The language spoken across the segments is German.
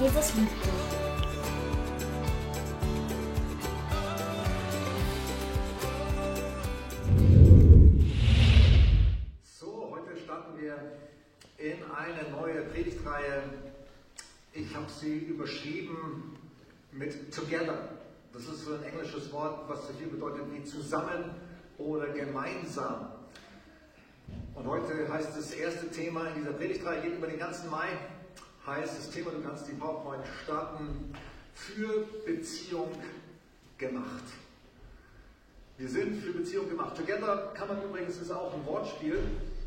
Jesus liebt dich. So, heute starten wir in eine neue Predigtreihe. Ich habe sie überschrieben mit Together. Das ist so ein englisches Wort, was viel bedeutet wie zusammen oder gemeinsam. Und heute heißt das erste Thema in dieser Predigtreihe, geht über den ganzen Mai, heißt das Thema, du kannst die PowerPoint starten, für Beziehung gemacht. Wir sind für Beziehung gemacht. Together kann man übrigens, ist auch ein Wortspiel.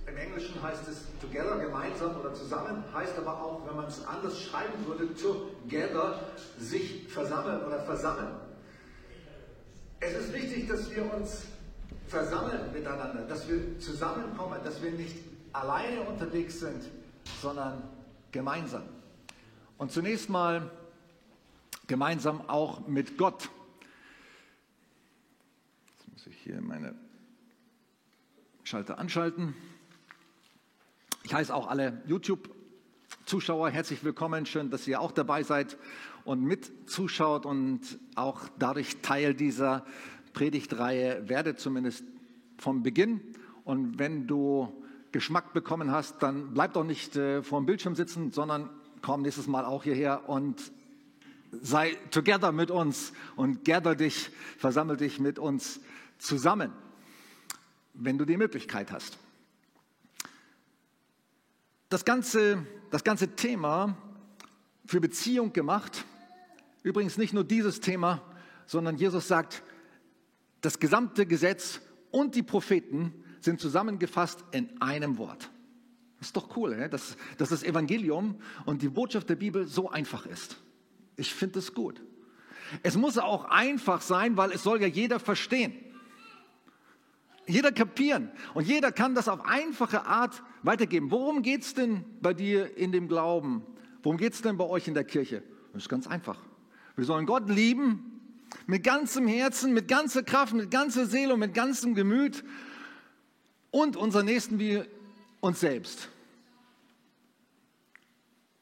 Im Englischen heißt es together, gemeinsam oder zusammen, heißt aber auch, wenn man es anders schreiben würde, together, sich versammeln oder versammeln. Es ist wichtig, dass wir uns versammeln miteinander, dass wir zusammenkommen, dass wir nicht alleine unterwegs sind, sondern gemeinsam. Und zunächst mal gemeinsam auch mit Gott. Jetzt muss ich hier meine Schalter anschalten. Ich heiße auch alle YouTube-Zuschauer herzlich willkommen. Schön, dass ihr auch dabei seid und mit zuschaut und auch dadurch Teil dieser Predigtreihe werdet, zumindest vom Beginn. Und wenn du Geschmack bekommen hast, dann bleib doch nicht äh, vor dem Bildschirm sitzen, sondern komm nächstes Mal auch hierher und sei together mit uns und gather dich, versammel dich mit uns zusammen, wenn du die Möglichkeit hast. Das ganze, das ganze Thema für Beziehung gemacht, übrigens nicht nur dieses Thema, sondern Jesus sagt, das gesamte Gesetz und die Propheten sind zusammengefasst in einem Wort. Ist doch cool, dass, dass das Evangelium und die Botschaft der Bibel so einfach ist. Ich finde es gut. Es muss auch einfach sein, weil es soll ja jeder verstehen. Jeder kapieren und jeder kann das auf einfache Art weitergeben. Worum geht es denn bei dir in dem Glauben? Worum geht es denn bei euch in der Kirche? Das ist ganz einfach. Wir sollen Gott lieben mit ganzem Herzen, mit ganzer Kraft, mit ganzer Seele und mit ganzem Gemüt und unseren Nächsten wie uns selbst.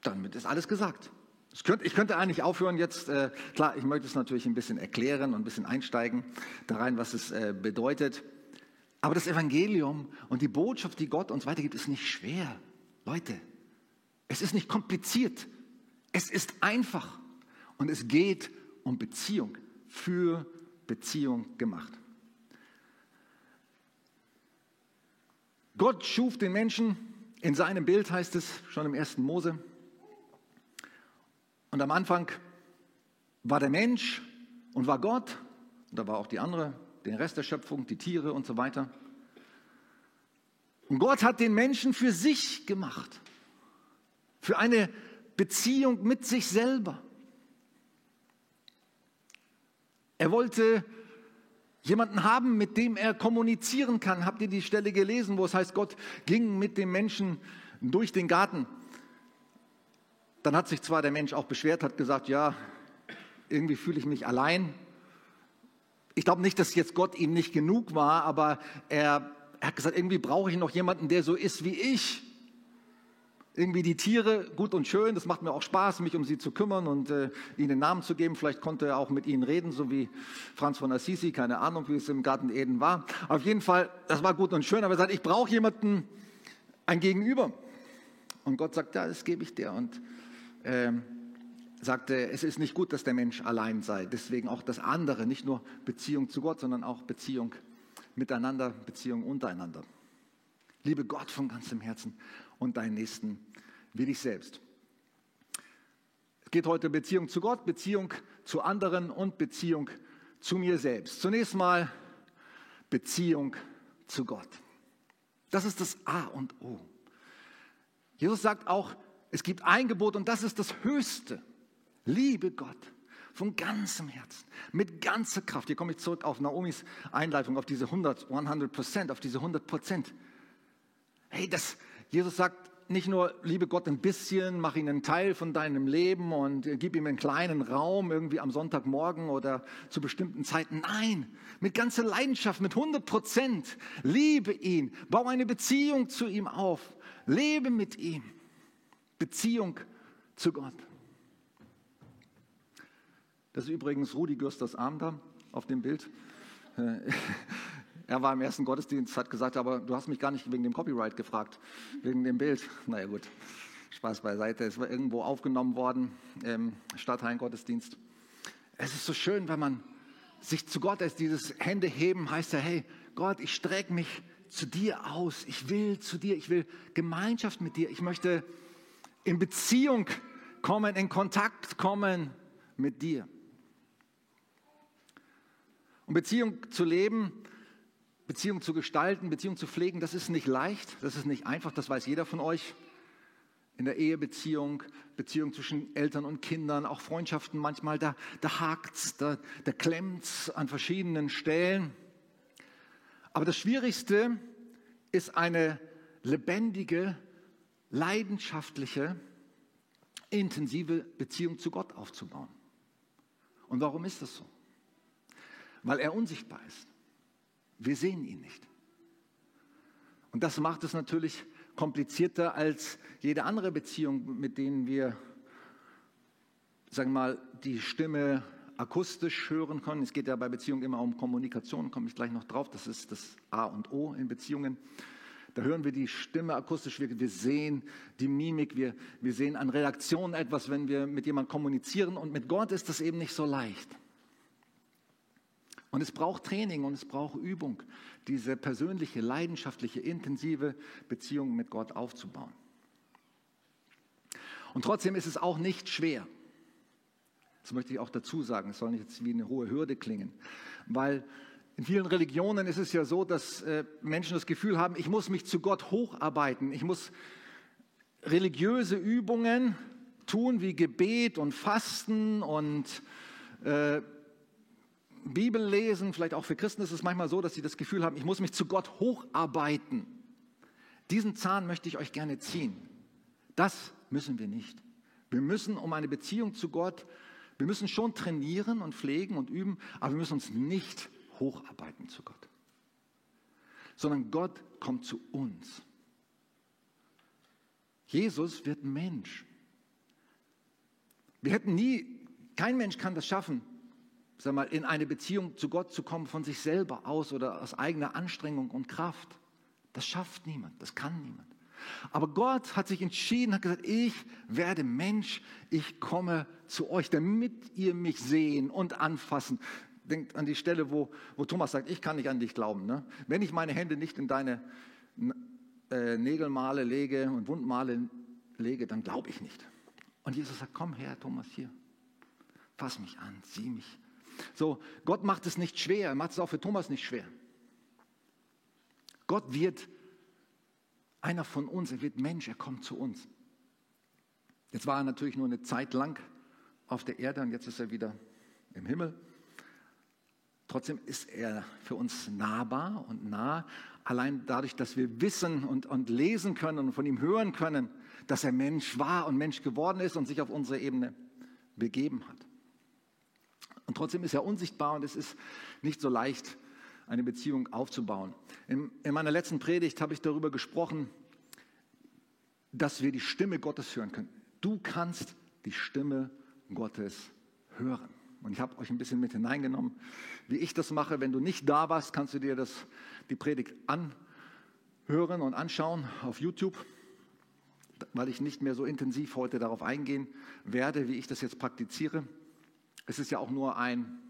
Damit ist alles gesagt. Ich könnte, ich könnte eigentlich aufhören jetzt, äh, klar, ich möchte es natürlich ein bisschen erklären und ein bisschen einsteigen da rein, was es äh, bedeutet. Aber das Evangelium und die Botschaft, die Gott uns weitergibt, ist nicht schwer. Leute, es ist nicht kompliziert. Es ist einfach. Und es geht um Beziehung für Beziehung gemacht. Gott schuf den Menschen in seinem Bild, heißt es schon im ersten Mose. Und am Anfang war der Mensch und war Gott. Und da war auch die andere, den Rest der Schöpfung, die Tiere und so weiter. Und Gott hat den Menschen für sich gemacht. Für eine Beziehung mit sich selber. Er wollte jemanden haben, mit dem er kommunizieren kann. Habt ihr die Stelle gelesen, wo es heißt, Gott ging mit dem Menschen durch den Garten? Dann hat sich zwar der Mensch auch beschwert, hat gesagt, ja, irgendwie fühle ich mich allein. Ich glaube nicht, dass jetzt Gott ihm nicht genug war, aber er, er hat gesagt, irgendwie brauche ich noch jemanden, der so ist wie ich. Irgendwie die Tiere, gut und schön, das macht mir auch Spaß, mich um sie zu kümmern und äh, ihnen Namen zu geben. Vielleicht konnte er auch mit ihnen reden, so wie Franz von Assisi, keine Ahnung, wie es im Garten Eden war. Auf jeden Fall, das war gut und schön, aber er sagt, ich brauche jemanden, ein Gegenüber. Und Gott sagt, ja, das gebe ich dir. Und äh, sagte, es ist nicht gut, dass der Mensch allein sei. Deswegen auch das andere, nicht nur Beziehung zu Gott, sondern auch Beziehung miteinander, Beziehung untereinander. Liebe Gott von ganzem Herzen und deinen Nächsten wie dich selbst. Es geht heute Beziehung zu Gott, Beziehung zu anderen und Beziehung zu mir selbst. Zunächst mal Beziehung zu Gott. Das ist das A und O. Jesus sagt auch, es gibt ein Gebot und das ist das Höchste. Liebe Gott von ganzem Herzen, mit ganzer Kraft. Hier komme ich zurück auf Naomis Einleitung, auf diese 100, 100 Prozent, auf diese 100 Prozent. Hey, das, Jesus sagt nicht nur, liebe Gott ein bisschen, mach ihn einen Teil von deinem Leben und gib ihm einen kleinen Raum irgendwie am Sonntagmorgen oder zu bestimmten Zeiten. Nein, mit ganzer Leidenschaft, mit 100 Prozent. Liebe ihn, baue eine Beziehung zu ihm auf, lebe mit ihm. Beziehung zu Gott. Das ist übrigens Rudi Gürsters Arm da auf dem Bild. Er war im ersten Gottesdienst, hat gesagt, aber du hast mich gar nicht wegen dem Copyright gefragt, wegen dem Bild. Naja gut, Spaß beiseite. Es war irgendwo aufgenommen worden im Stadthallen-Gottesdienst. Es ist so schön, wenn man sich zu Gott ist. Dieses Hände heben heißt ja, hey Gott, ich strecke mich zu dir aus. Ich will zu dir. Ich will Gemeinschaft mit dir. Ich möchte in Beziehung kommen, in Kontakt kommen mit dir. Und Beziehung zu leben, Beziehung zu gestalten, Beziehung zu pflegen, das ist nicht leicht, das ist nicht einfach, das weiß jeder von euch. In der Ehebeziehung, Beziehung zwischen Eltern und Kindern, auch Freundschaften manchmal, da, da hakt's, da, da klemmt's an verschiedenen Stellen. Aber das Schwierigste ist eine lebendige, leidenschaftliche, intensive Beziehung zu Gott aufzubauen. Und warum ist das so? Weil er unsichtbar ist. Wir sehen ihn nicht. Und das macht es natürlich komplizierter als jede andere Beziehung, mit denen wir, sagen wir mal, die Stimme akustisch hören können. Es geht ja bei Beziehungen immer um Kommunikation, komme ich gleich noch drauf. Das ist das A und O in Beziehungen. Da hören wir die Stimme akustisch, wir, wir sehen die Mimik, wir, wir sehen an Reaktionen etwas, wenn wir mit jemandem kommunizieren. Und mit Gott ist das eben nicht so leicht. Und es braucht Training und es braucht Übung, diese persönliche, leidenschaftliche, intensive Beziehung mit Gott aufzubauen. Und trotzdem ist es auch nicht schwer. Das möchte ich auch dazu sagen. Es soll nicht jetzt wie eine hohe Hürde klingen. Weil in vielen Religionen ist es ja so, dass äh, Menschen das Gefühl haben, ich muss mich zu Gott hocharbeiten. Ich muss religiöse Übungen tun wie Gebet und Fasten und äh, Bibel lesen. Vielleicht auch für Christen ist es manchmal so, dass sie das Gefühl haben, ich muss mich zu Gott hocharbeiten. Diesen Zahn möchte ich euch gerne ziehen. Das müssen wir nicht. Wir müssen um eine Beziehung zu Gott wir müssen schon trainieren und pflegen und üben, aber wir müssen uns nicht hocharbeiten zu Gott, sondern Gott kommt zu uns. Jesus wird Mensch. Wir hätten nie, kein Mensch kann das schaffen, sag mal, in eine Beziehung zu Gott zu kommen von sich selber aus oder aus eigener Anstrengung und Kraft. Das schafft niemand, das kann niemand. Aber Gott hat sich entschieden, hat gesagt, ich werde Mensch, ich komme zu euch, damit ihr mich sehen und anfassen. Denkt an die Stelle, wo, wo Thomas sagt, ich kann nicht an dich glauben. Ne? Wenn ich meine Hände nicht in deine äh, Nägelmale lege und Wundmale lege, dann glaube ich nicht. Und Jesus sagt, komm her, Thomas, hier, fass mich an, sieh mich. So, Gott macht es nicht schwer, er macht es auch für Thomas nicht schwer. Gott wird einer von uns, er wird Mensch, er kommt zu uns. Jetzt war er natürlich nur eine Zeit lang auf der Erde und jetzt ist er wieder im Himmel. Trotzdem ist er für uns nahbar und nah, allein dadurch, dass wir wissen und, und lesen können und von ihm hören können, dass er Mensch war und Mensch geworden ist und sich auf unsere Ebene begeben hat. Und trotzdem ist er unsichtbar und es ist nicht so leicht, eine Beziehung aufzubauen. In, in meiner letzten Predigt habe ich darüber gesprochen, dass wir die Stimme Gottes hören können. Du kannst die Stimme Gottes hören. Und ich habe euch ein bisschen mit hineingenommen, wie ich das mache. Wenn du nicht da warst, kannst du dir das, die Predigt anhören und anschauen auf YouTube, weil ich nicht mehr so intensiv heute darauf eingehen werde, wie ich das jetzt praktiziere. Es ist ja auch nur ein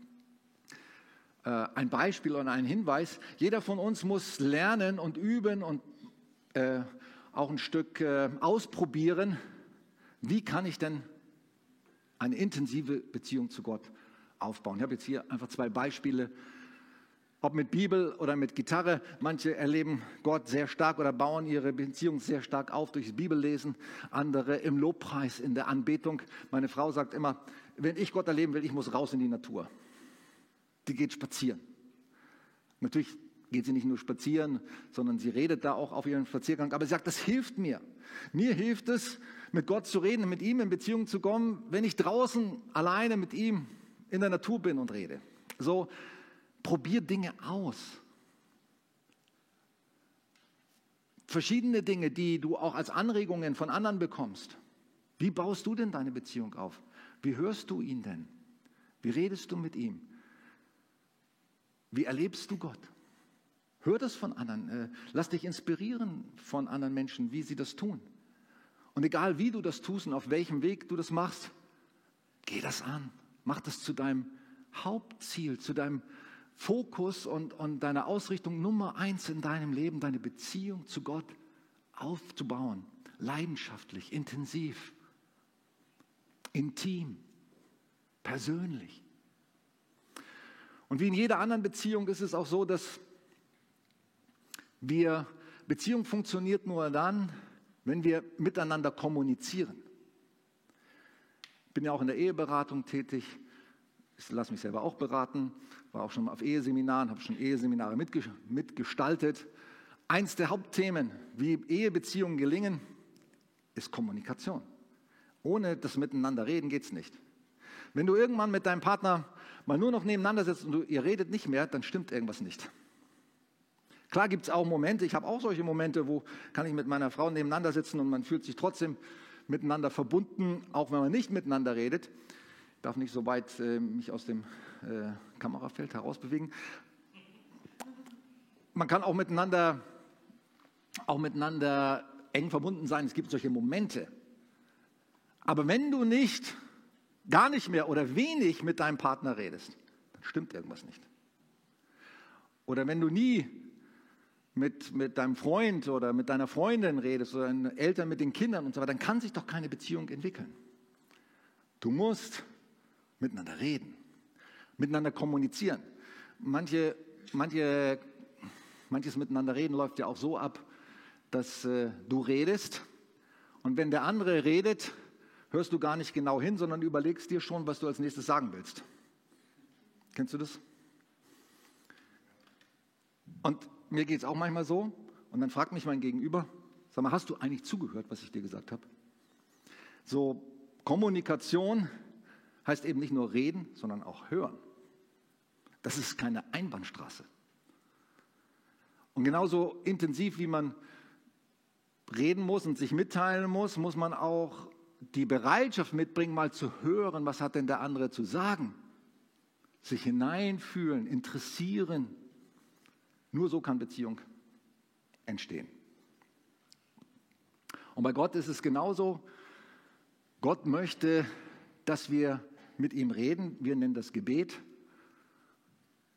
äh, ein Beispiel und ein Hinweis. Jeder von uns muss lernen und üben und äh, auch ein Stück äh, ausprobieren, wie kann ich denn eine intensive Beziehung zu Gott aufbauen. Ich habe jetzt hier einfach zwei Beispiele, ob mit Bibel oder mit Gitarre. Manche erleben Gott sehr stark oder bauen ihre Beziehung sehr stark auf durchs Bibellesen, andere im Lobpreis, in der Anbetung. Meine Frau sagt immer, wenn ich Gott erleben will, ich muss raus in die Natur die geht spazieren. Natürlich geht sie nicht nur spazieren, sondern sie redet da auch auf ihren Spaziergang. Aber sie sagt, das hilft mir. Mir hilft es, mit Gott zu reden, mit ihm in Beziehung zu kommen, wenn ich draußen alleine mit ihm in der Natur bin und rede. So, probier Dinge aus. Verschiedene Dinge, die du auch als Anregungen von anderen bekommst. Wie baust du denn deine Beziehung auf? Wie hörst du ihn denn? Wie redest du mit ihm? Wie erlebst du Gott? Hör das von anderen. Äh, lass dich inspirieren von anderen Menschen, wie sie das tun. Und egal wie du das tust und auf welchem Weg du das machst, geh das an. Mach das zu deinem Hauptziel, zu deinem Fokus und, und deiner Ausrichtung Nummer eins in deinem Leben, deine Beziehung zu Gott aufzubauen. Leidenschaftlich, intensiv, intim, persönlich. Und wie in jeder anderen Beziehung ist es auch so, dass wir, Beziehung funktioniert nur dann, wenn wir miteinander kommunizieren. Ich bin ja auch in der Eheberatung tätig. Ich lasse mich selber auch beraten, war auch schon auf Eheseminaren, habe schon Eheseminare mitgestaltet. Eins der Hauptthemen, wie Ehebeziehungen gelingen, ist Kommunikation. Ohne das Miteinander reden geht es nicht. Wenn du irgendwann mit deinem Partner mal nur noch nebeneinander sitzt und du, ihr redet nicht mehr, dann stimmt irgendwas nicht. Klar gibt es auch Momente, ich habe auch solche Momente, wo kann ich mit meiner Frau nebeneinander sitzen und man fühlt sich trotzdem miteinander verbunden, auch wenn man nicht miteinander redet. Darf nicht so weit äh, mich aus dem äh, Kamerafeld herausbewegen. Man kann auch miteinander, auch miteinander eng verbunden sein. Es gibt solche Momente. Aber wenn du nicht, gar nicht mehr oder wenig mit deinem Partner redest, dann stimmt irgendwas nicht. Oder wenn du nie mit, mit deinem Freund oder mit deiner Freundin redest oder deinen Eltern mit den Kindern und so weiter, dann kann sich doch keine Beziehung entwickeln. Du musst miteinander reden, miteinander kommunizieren. Manche, manche, manches miteinander reden läuft ja auch so ab, dass äh, du redest und wenn der andere redet, hörst du gar nicht genau hin, sondern überlegst dir schon, was du als nächstes sagen willst. Kennst du das? Und mir geht es auch manchmal so. Und dann fragt mich mein Gegenüber, sag mal, hast du eigentlich zugehört, was ich dir gesagt habe? So, Kommunikation heißt eben nicht nur reden, sondern auch hören. Das ist keine Einbahnstraße. Und genauso intensiv, wie man reden muss und sich mitteilen muss, muss man auch die Bereitschaft mitbringen, mal zu hören, was hat denn der andere zu sagen. Sich hineinfühlen, interessieren. Nur so kann Beziehung entstehen. Und bei Gott ist es genauso. Gott möchte, dass wir mit ihm reden. Wir nennen das Gebet.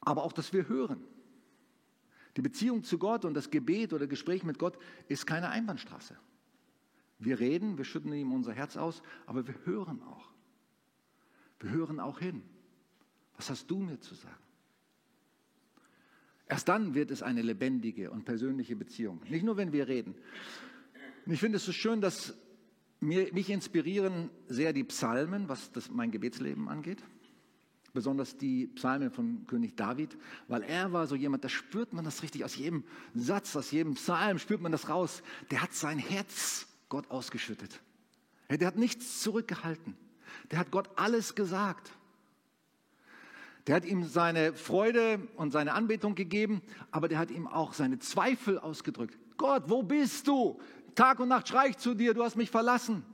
Aber auch, dass wir hören. Die Beziehung zu Gott und das Gebet oder Gespräch mit Gott ist keine Einbahnstraße. Wir reden, wir schütten ihm unser Herz aus, aber wir hören auch. Wir hören auch hin. Was hast du mir zu sagen? Erst dann wird es eine lebendige und persönliche Beziehung. Nicht nur, wenn wir reden. Und ich finde es so schön, dass mir, mich inspirieren sehr die Psalmen, was das, mein Gebetsleben angeht. Besonders die Psalmen von König David, weil er war so jemand, da spürt man das richtig aus jedem Satz, aus jedem Psalm spürt man das raus. Der hat sein Herz Gott ausgeschüttet. Der hat nichts zurückgehalten. Der hat Gott alles gesagt. Der hat ihm seine Freude und seine Anbetung gegeben, aber der hat ihm auch seine Zweifel ausgedrückt. Gott, wo bist du? Tag und Nacht schrei ich zu dir, du hast mich verlassen.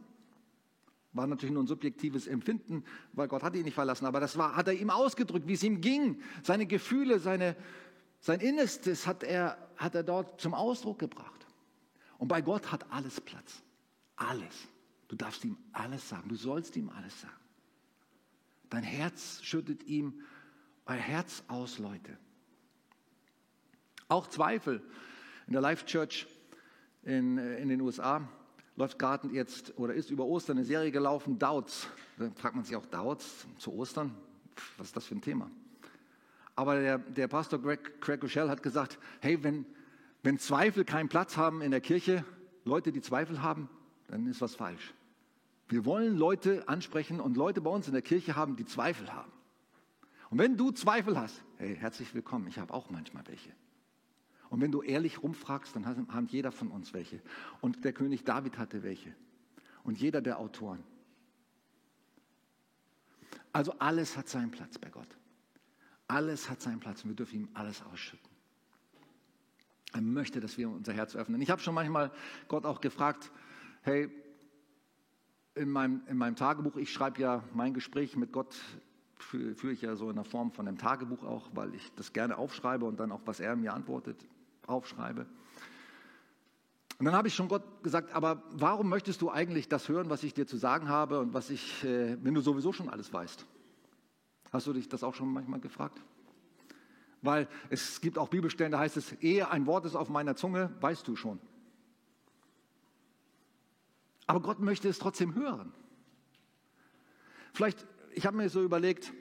War natürlich nur ein subjektives Empfinden, weil Gott hat ihn nicht verlassen, aber das war, hat er ihm ausgedrückt, wie es ihm ging. Seine Gefühle, seine, sein Innerstes hat er, hat er dort zum Ausdruck gebracht. Und bei Gott hat alles Platz. Alles. Du darfst ihm alles sagen. Du sollst ihm alles sagen. Dein Herz schüttet ihm euer Herz aus, Leute. Auch Zweifel. In der Life Church in, äh, in den USA läuft gerade jetzt oder ist über Ostern eine Serie gelaufen, Doubts. Da fragt man sich auch Doubts zu Ostern. Was ist das für ein Thema? Aber der, der Pastor Greg, Craig Rochelle hat gesagt, hey, wenn, wenn Zweifel keinen Platz haben in der Kirche, Leute, die Zweifel haben, dann ist was falsch. Wir wollen Leute ansprechen und Leute bei uns in der Kirche haben, die Zweifel haben. Und wenn du Zweifel hast, hey, herzlich willkommen, ich habe auch manchmal welche. Und wenn du ehrlich rumfragst, dann haben jeder von uns welche. Und der König David hatte welche. Und jeder der Autoren. Also alles hat seinen Platz bei Gott. Alles hat seinen Platz und wir dürfen ihm alles ausschütten. Er möchte, dass wir unser Herz öffnen. Ich habe schon manchmal Gott auch gefragt, hey, in meinem, in meinem Tagebuch, ich schreibe ja mein Gespräch mit Gott führe ich ja so in der Form von einem Tagebuch auch, weil ich das gerne aufschreibe und dann auch, was er mir antwortet, aufschreibe. Und dann habe ich schon Gott gesagt, aber warum möchtest du eigentlich das hören, was ich dir zu sagen habe und was ich, äh, wenn du sowieso schon alles weißt? Hast du dich das auch schon manchmal gefragt? Weil es gibt auch Bibelstellen, da heißt es, ehe ein Wort ist auf meiner Zunge, weißt du schon. Aber Gott möchte es trotzdem hören. Vielleicht, ich habe mir so überlegt,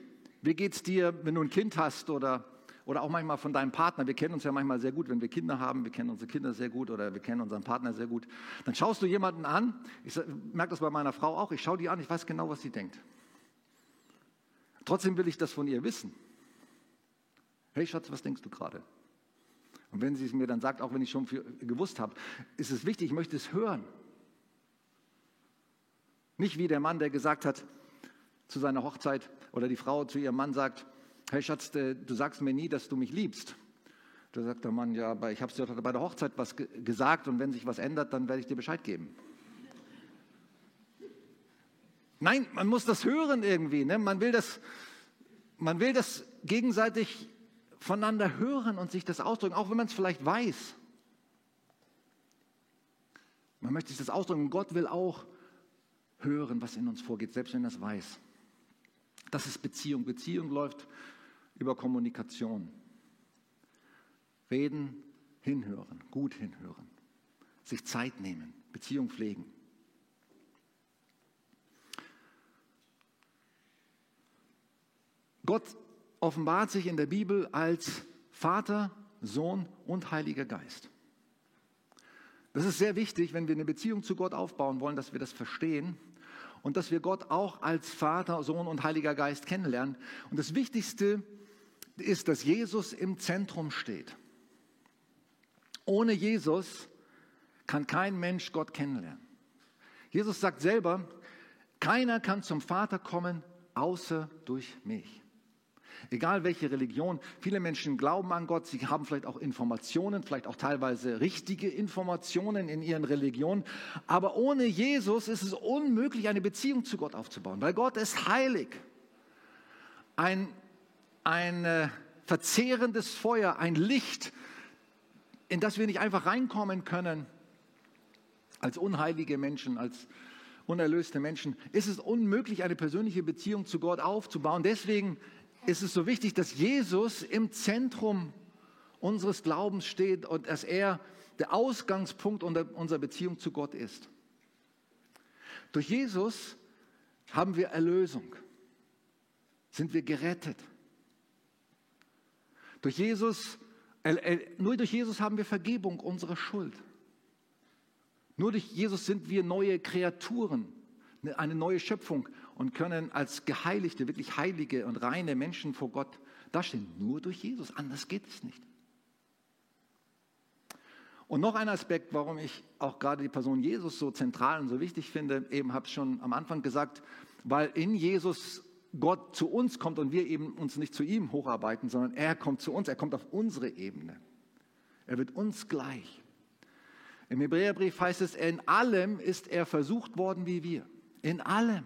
wie geht es dir, wenn du ein Kind hast oder, oder auch manchmal von deinem Partner? Wir kennen uns ja manchmal sehr gut, wenn wir Kinder haben, wir kennen unsere Kinder sehr gut oder wir kennen unseren Partner sehr gut. Dann schaust du jemanden an, ich merke das bei meiner Frau auch, ich schaue die an, ich weiß genau, was sie denkt. Trotzdem will ich das von ihr wissen. Hey Schatz, was denkst du gerade? Und wenn sie es mir dann sagt, auch wenn ich schon für, gewusst habe, ist es wichtig, ich möchte es hören. Nicht wie der Mann, der gesagt hat zu seiner Hochzeit oder die Frau zu ihrem Mann sagt, hey Schatz, äh, du sagst mir nie, dass du mich liebst. Da sagt der Mann, ja, aber ich habe dir bei der Hochzeit was gesagt und wenn sich was ändert, dann werde ich dir Bescheid geben. Nein, man muss das hören irgendwie. Ne? Man, will das, man will das gegenseitig voneinander hören und sich das ausdrücken, auch wenn man es vielleicht weiß. Man möchte sich das ausdrücken. Gott will auch hören, was in uns vorgeht, selbst wenn er es weiß. Das ist Beziehung. Beziehung läuft über Kommunikation. Reden, hinhören, gut hinhören, sich Zeit nehmen, Beziehung pflegen. Gott offenbart sich in der Bibel als Vater, Sohn und Heiliger Geist. Das ist sehr wichtig, wenn wir eine Beziehung zu Gott aufbauen wollen, dass wir das verstehen und dass wir Gott auch als Vater, Sohn und Heiliger Geist kennenlernen. Und das Wichtigste ist, dass Jesus im Zentrum steht. Ohne Jesus kann kein Mensch Gott kennenlernen. Jesus sagt selber, keiner kann zum Vater kommen, außer durch mich. Egal welche Religion, viele Menschen glauben an Gott, sie haben vielleicht auch Informationen, vielleicht auch teilweise richtige Informationen in ihren Religionen, aber ohne Jesus ist es unmöglich, eine Beziehung zu Gott aufzubauen, weil Gott ist heilig. Ein, ein äh, verzehrendes Feuer, ein Licht, in das wir nicht einfach reinkommen können als unheilige Menschen, als unerlöste Menschen, ist es unmöglich, eine persönliche Beziehung zu Gott aufzubauen. Deswegen ist es so wichtig, dass Jesus im Zentrum unseres Glaubens steht und dass er der Ausgangspunkt unserer Beziehung zu Gott ist. Durch Jesus haben wir Erlösung, sind wir gerettet. Durch Jesus, nur durch Jesus haben wir Vergebung unserer Schuld. Nur durch Jesus sind wir neue Kreaturen, eine neue Schöpfung und können als geheiligte, wirklich heilige und reine Menschen vor Gott dastehen. Nur durch Jesus, anders geht es nicht. Und noch ein Aspekt, warum ich auch gerade die Person Jesus so zentral und so wichtig finde, eben habe ich schon am Anfang gesagt, weil in Jesus Gott zu uns kommt und wir eben uns nicht zu ihm hocharbeiten, sondern er kommt zu uns, er kommt auf unsere Ebene. Er wird uns gleich. Im Hebräerbrief heißt es, in allem ist er versucht worden wie wir. In allem.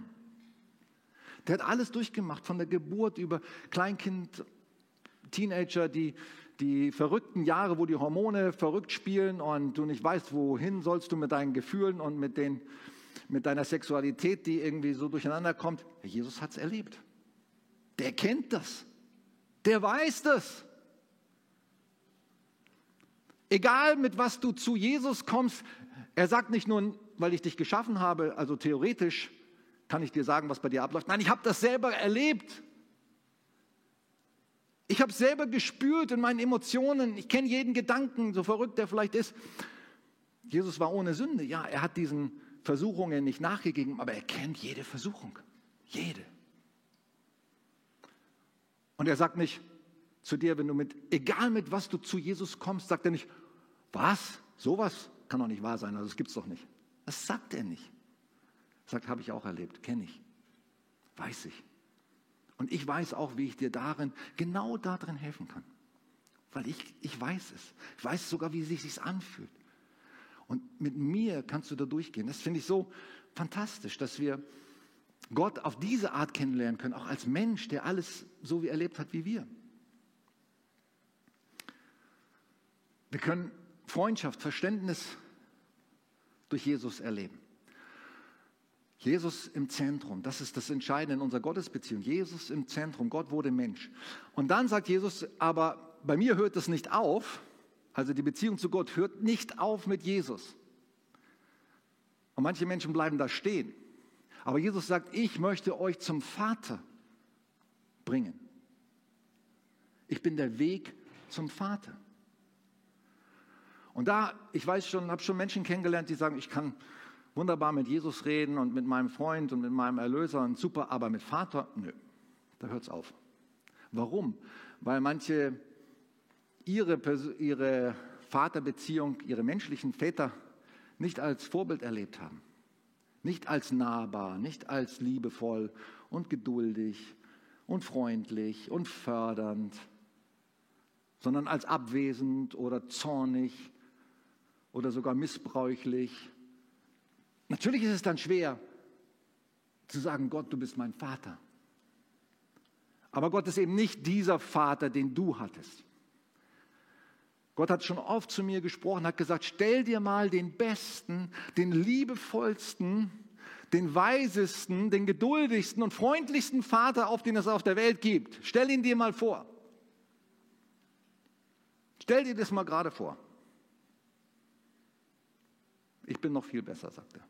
Der hat alles durchgemacht, von der Geburt über Kleinkind, Teenager, die, die verrückten Jahre, wo die Hormone verrückt spielen und du nicht weißt, wohin sollst du mit deinen Gefühlen und mit, den, mit deiner Sexualität, die irgendwie so durcheinander kommt. Jesus hat es erlebt. Der kennt das. Der weiß das. Egal mit was du zu Jesus kommst, er sagt nicht nur, weil ich dich geschaffen habe, also theoretisch, kann ich dir sagen, was bei dir abläuft. Nein, ich habe das selber erlebt. Ich habe selber gespürt in meinen Emotionen. Ich kenne jeden Gedanken, so verrückt der vielleicht ist. Jesus war ohne Sünde. Ja, er hat diesen Versuchungen nicht nachgegeben, aber er kennt jede Versuchung. Jede. Und er sagt nicht zu dir, wenn du mit, egal mit was du zu Jesus kommst, sagt er nicht, was? Sowas kann doch nicht wahr sein, also das gibt es doch nicht. Das sagt er nicht. Sagt, habe ich auch erlebt, kenne ich, weiß ich. Und ich weiß auch, wie ich dir darin, genau darin helfen kann. Weil ich, ich weiß es. Ich weiß sogar, wie es sich anfühlt. Und mit mir kannst du da durchgehen. Das finde ich so fantastisch, dass wir Gott auf diese Art kennenlernen können, auch als Mensch, der alles so wie erlebt hat wie wir. Wir können Freundschaft, Verständnis durch Jesus erleben. Jesus im Zentrum, das ist das Entscheidende in unserer Gottesbeziehung. Jesus im Zentrum, Gott wurde Mensch. Und dann sagt Jesus, aber bei mir hört das nicht auf, also die Beziehung zu Gott hört nicht auf mit Jesus. Und manche Menschen bleiben da stehen. Aber Jesus sagt, ich möchte euch zum Vater bringen. Ich bin der Weg zum Vater. Und da, ich weiß schon, habe schon Menschen kennengelernt, die sagen, ich kann wunderbar mit Jesus reden und mit meinem Freund und mit meinem Erlöser und super, aber mit Vater, nö, da hört es auf. Warum? Weil manche ihre, ihre Vaterbeziehung, ihre menschlichen Väter nicht als Vorbild erlebt haben. Nicht als nahbar, nicht als liebevoll und geduldig und freundlich und fördernd, sondern als abwesend oder zornig oder sogar missbräuchlich. Natürlich ist es dann schwer zu sagen, Gott, du bist mein Vater. Aber Gott ist eben nicht dieser Vater, den du hattest. Gott hat schon oft zu mir gesprochen, hat gesagt, stell dir mal den besten, den liebevollsten, den weisesten, den geduldigsten und freundlichsten Vater auf, den es auf der Welt gibt. Stell ihn dir mal vor. Stell dir das mal gerade vor. Ich bin noch viel besser, sagt er.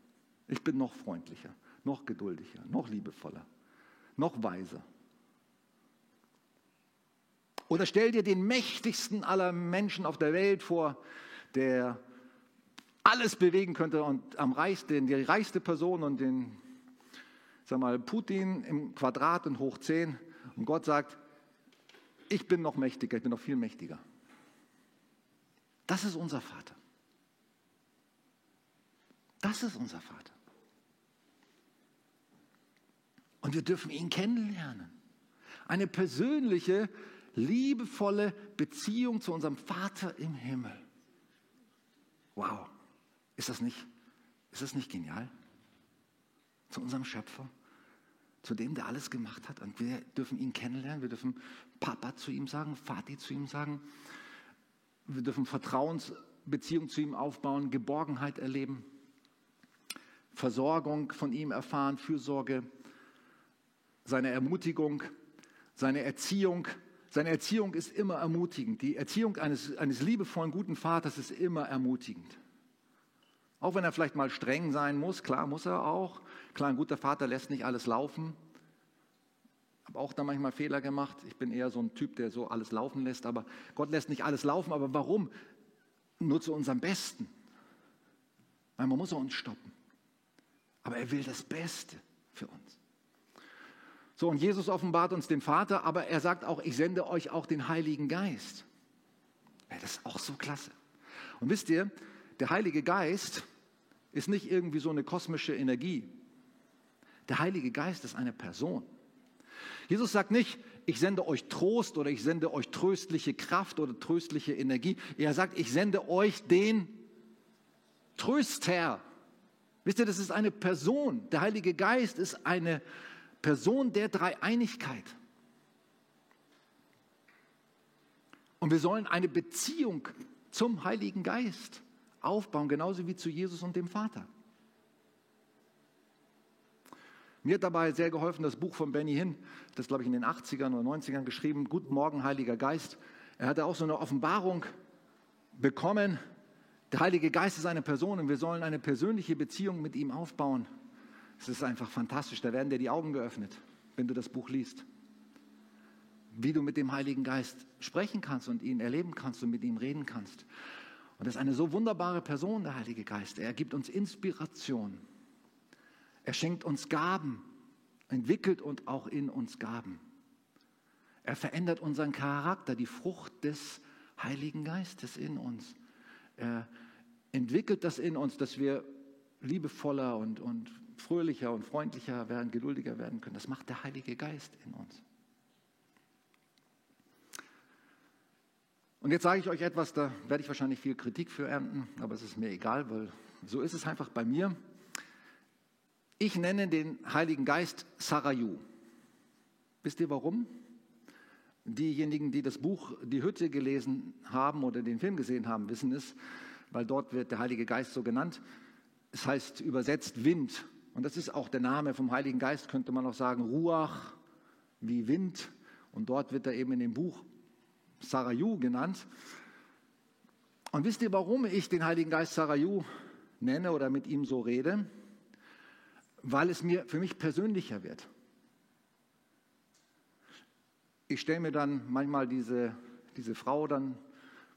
Ich bin noch freundlicher, noch geduldiger, noch liebevoller, noch weiser. Oder stell dir den mächtigsten aller Menschen auf der Welt vor, der alles bewegen könnte und am reichsten, die reichste Person und den, sag mal, Putin im Quadrat und hoch 10. Und Gott sagt, ich bin noch mächtiger, ich bin noch viel mächtiger. Das ist unser Vater. Das ist unser Vater. Und wir dürfen ihn kennenlernen. Eine persönliche liebevolle Beziehung zu unserem Vater im Himmel. Wow, ist das nicht, ist das nicht genial? Zu unserem Schöpfer, zu dem, der alles gemacht hat. Und wir dürfen ihn kennenlernen, wir dürfen Papa zu ihm sagen, Vati zu ihm sagen. Wir dürfen Vertrauensbeziehung zu ihm aufbauen, Geborgenheit erleben, Versorgung von ihm erfahren, Fürsorge, seine Ermutigung, seine Erziehung, seine Erziehung ist immer ermutigend. Die Erziehung eines, eines liebevollen, guten Vaters ist immer ermutigend. Auch wenn er vielleicht mal streng sein muss, klar muss er auch. Klar, ein guter Vater lässt nicht alles laufen. Habe auch da manchmal Fehler gemacht. Ich bin eher so ein Typ, der so alles laufen lässt. Aber Gott lässt nicht alles laufen. Aber warum? Nur zu unserem Besten. Weil man muss uns stoppen. Aber er will das Beste für uns. So, und Jesus offenbart uns den Vater, aber er sagt auch, ich sende euch auch den Heiligen Geist. Ja, das ist auch so klasse. Und wisst ihr, der Heilige Geist ist nicht irgendwie so eine kosmische Energie. Der Heilige Geist ist eine Person. Jesus sagt nicht, ich sende euch Trost oder ich sende euch tröstliche Kraft oder tröstliche Energie. Er sagt, ich sende euch den Tröster. Wisst ihr, das ist eine Person. Der Heilige Geist ist eine Person. Person der Dreieinigkeit. Und wir sollen eine Beziehung zum Heiligen Geist aufbauen, genauso wie zu Jesus und dem Vater. Mir hat dabei sehr geholfen das Buch von Benny Hinn, das glaube ich in den 80ern oder 90ern geschrieben, Guten Morgen, Heiliger Geist. Er hatte auch so eine Offenbarung bekommen. Der Heilige Geist ist eine Person und wir sollen eine persönliche Beziehung mit ihm aufbauen. Es ist einfach fantastisch. Da werden dir die Augen geöffnet, wenn du das Buch liest. Wie du mit dem Heiligen Geist sprechen kannst und ihn erleben kannst und mit ihm reden kannst. Und das ist eine so wunderbare Person, der Heilige Geist. Er gibt uns Inspiration. Er schenkt uns Gaben, entwickelt und auch in uns Gaben. Er verändert unseren Charakter, die Frucht des Heiligen Geistes in uns. Er entwickelt das in uns, dass wir liebevoller und, und fröhlicher und freundlicher werden, geduldiger werden können. Das macht der Heilige Geist in uns. Und jetzt sage ich euch etwas, da werde ich wahrscheinlich viel Kritik für ernten, aber es ist mir egal, weil so ist es einfach bei mir. Ich nenne den Heiligen Geist Sarayu. Wisst ihr warum? Diejenigen, die das Buch Die Hütte gelesen haben oder den Film gesehen haben, wissen es, weil dort wird der Heilige Geist so genannt. Es heißt übersetzt Wind. Und das ist auch der Name vom Heiligen Geist, könnte man auch sagen, Ruach, wie Wind. Und dort wird er eben in dem Buch Sarayu genannt. Und wisst ihr, warum ich den Heiligen Geist Sarayu nenne oder mit ihm so rede? Weil es mir für mich persönlicher wird. Ich stelle mir dann manchmal diese, diese Frau dann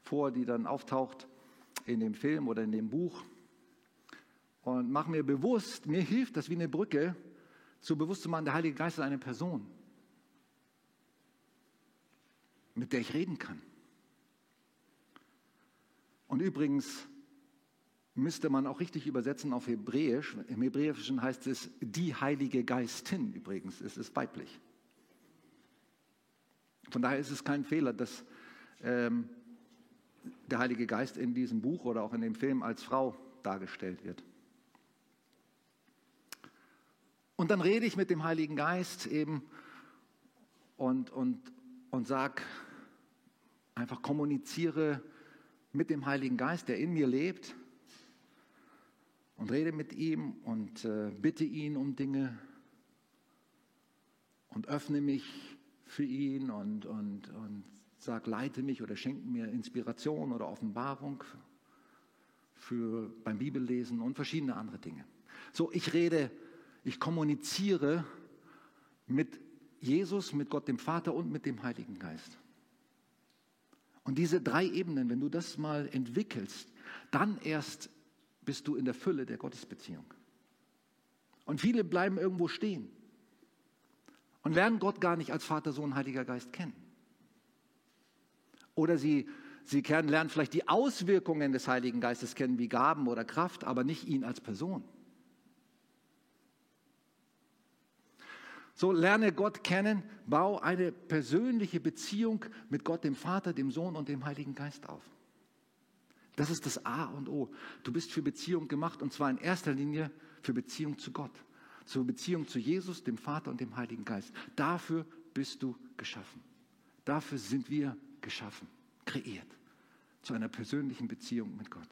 vor, die dann auftaucht in dem Film oder in dem Buch und mache mir bewusst, mir hilft das wie eine Brücke, zu bewusst zu machen, der Heilige Geist ist eine Person, mit der ich reden kann. Und übrigens müsste man auch richtig übersetzen auf Hebräisch. Im Hebräischen heißt es die Heilige Geistin übrigens, es ist weiblich. Von daher ist es kein Fehler, dass ähm, der Heilige Geist in diesem Buch oder auch in dem Film als Frau dargestellt wird. Und dann rede ich mit dem Heiligen Geist eben und, und, und sage, einfach kommuniziere mit dem Heiligen Geist, der in mir lebt und rede mit ihm und äh, bitte ihn um Dinge und öffne mich für ihn und, und, und sag, leite mich oder schenke mir Inspiration oder Offenbarung für beim Bibellesen und verschiedene andere Dinge. So, ich rede, ich kommuniziere mit Jesus, mit Gott dem Vater und mit dem Heiligen Geist. Und diese drei Ebenen, wenn du das mal entwickelst, dann erst bist du in der Fülle der Gottesbeziehung. Und viele bleiben irgendwo stehen und lernen Gott gar nicht als Vater, Sohn, Heiliger Geist kennen. Oder sie, sie lernen vielleicht die Auswirkungen des Heiligen Geistes kennen, wie Gaben oder Kraft, aber nicht ihn als Person. So lerne Gott kennen, bau eine persönliche Beziehung mit Gott, dem Vater, dem Sohn und dem Heiligen Geist auf. Das ist das A und O. Du bist für Beziehung gemacht und zwar in erster Linie für Beziehung zu Gott, zur Beziehung zu Jesus, dem Vater und dem Heiligen Geist. Dafür bist du geschaffen. Dafür sind wir geschaffen, kreiert, zu einer persönlichen Beziehung mit Gott.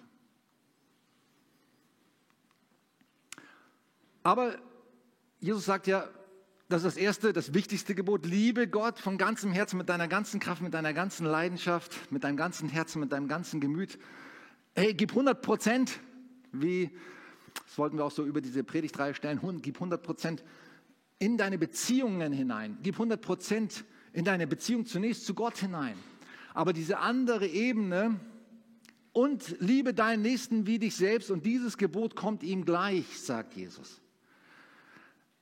Aber Jesus sagt ja, das ist das erste, das wichtigste Gebot. Liebe Gott von ganzem Herzen, mit deiner ganzen Kraft, mit deiner ganzen Leidenschaft, mit deinem ganzen Herzen, mit deinem ganzen Gemüt. Hey, gib 100 Prozent, wie, das wollten wir auch so über diese Predigtreihe stellen, gib 100 Prozent in deine Beziehungen hinein. Gib 100 Prozent in deine Beziehung zunächst zu Gott hinein. Aber diese andere Ebene, und liebe deinen Nächsten wie dich selbst, und dieses Gebot kommt ihm gleich, sagt Jesus.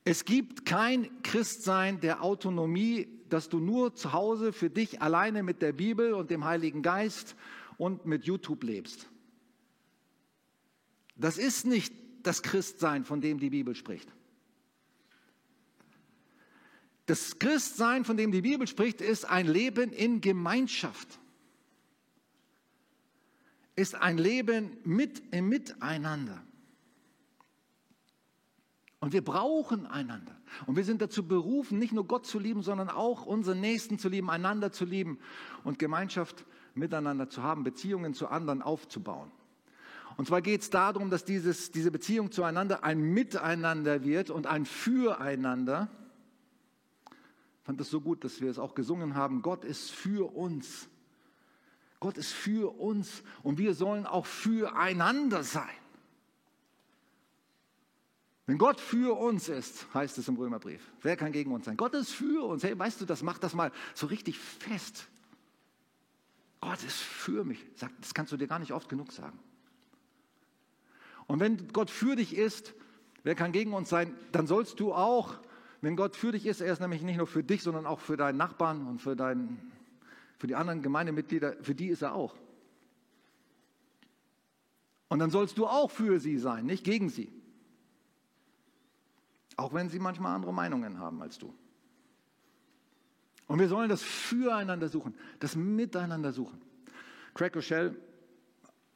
Es gibt kein Christsein der Autonomie, dass du nur zu Hause für dich alleine mit der Bibel und dem Heiligen Geist und mit YouTube lebst. Das ist nicht das Christsein, von dem die Bibel spricht. Das Christsein, von dem die Bibel spricht, ist ein Leben in Gemeinschaft. Ist ein Leben mit im Miteinander. Und wir brauchen einander. Und wir sind dazu berufen, nicht nur Gott zu lieben, sondern auch unseren Nächsten zu lieben, einander zu lieben und Gemeinschaft miteinander zu haben, Beziehungen zu anderen aufzubauen. Und zwar geht es darum, dass dieses, diese Beziehung zueinander ein Miteinander wird und ein Füreinander. Ich fand es so gut, dass wir es auch gesungen haben. Gott ist für uns. Gott ist für uns und wir sollen auch füreinander sein. Wenn Gott für uns ist, heißt es im Römerbrief, wer kann gegen uns sein? Gott ist für uns. Hey, weißt du, das macht das mal so richtig fest. Gott ist für mich. Das kannst du dir gar nicht oft genug sagen. Und wenn Gott für dich ist, wer kann gegen uns sein? Dann sollst du auch, wenn Gott für dich ist, er ist nämlich nicht nur für dich, sondern auch für deinen Nachbarn und für, deinen, für die anderen Gemeindemitglieder, für die ist er auch. Und dann sollst du auch für sie sein, nicht gegen sie. Auch wenn sie manchmal andere Meinungen haben als du. Und wir sollen das Füreinander suchen, das Miteinander suchen. Craig Rochelle,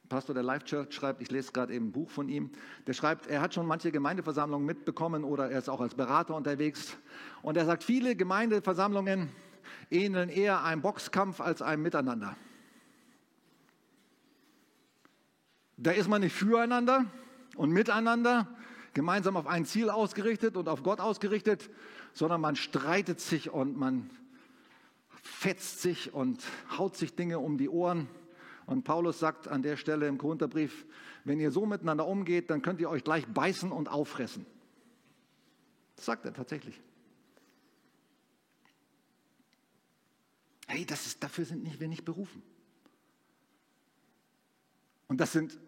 Pastor der Life Church schreibt, ich lese gerade eben ein Buch von ihm, der schreibt, er hat schon manche Gemeindeversammlungen mitbekommen oder er ist auch als Berater unterwegs. Und er sagt, viele Gemeindeversammlungen ähneln eher einem Boxkampf als einem Miteinander. Da ist man nicht füreinander und miteinander, gemeinsam auf ein Ziel ausgerichtet und auf Gott ausgerichtet, sondern man streitet sich und man fetzt sich und haut sich Dinge um die Ohren. Und Paulus sagt an der Stelle im Korintherbrief, wenn ihr so miteinander umgeht, dann könnt ihr euch gleich beißen und auffressen. Das sagt er tatsächlich. Hey, ist, dafür sind nicht, wir nicht berufen. Und das sind,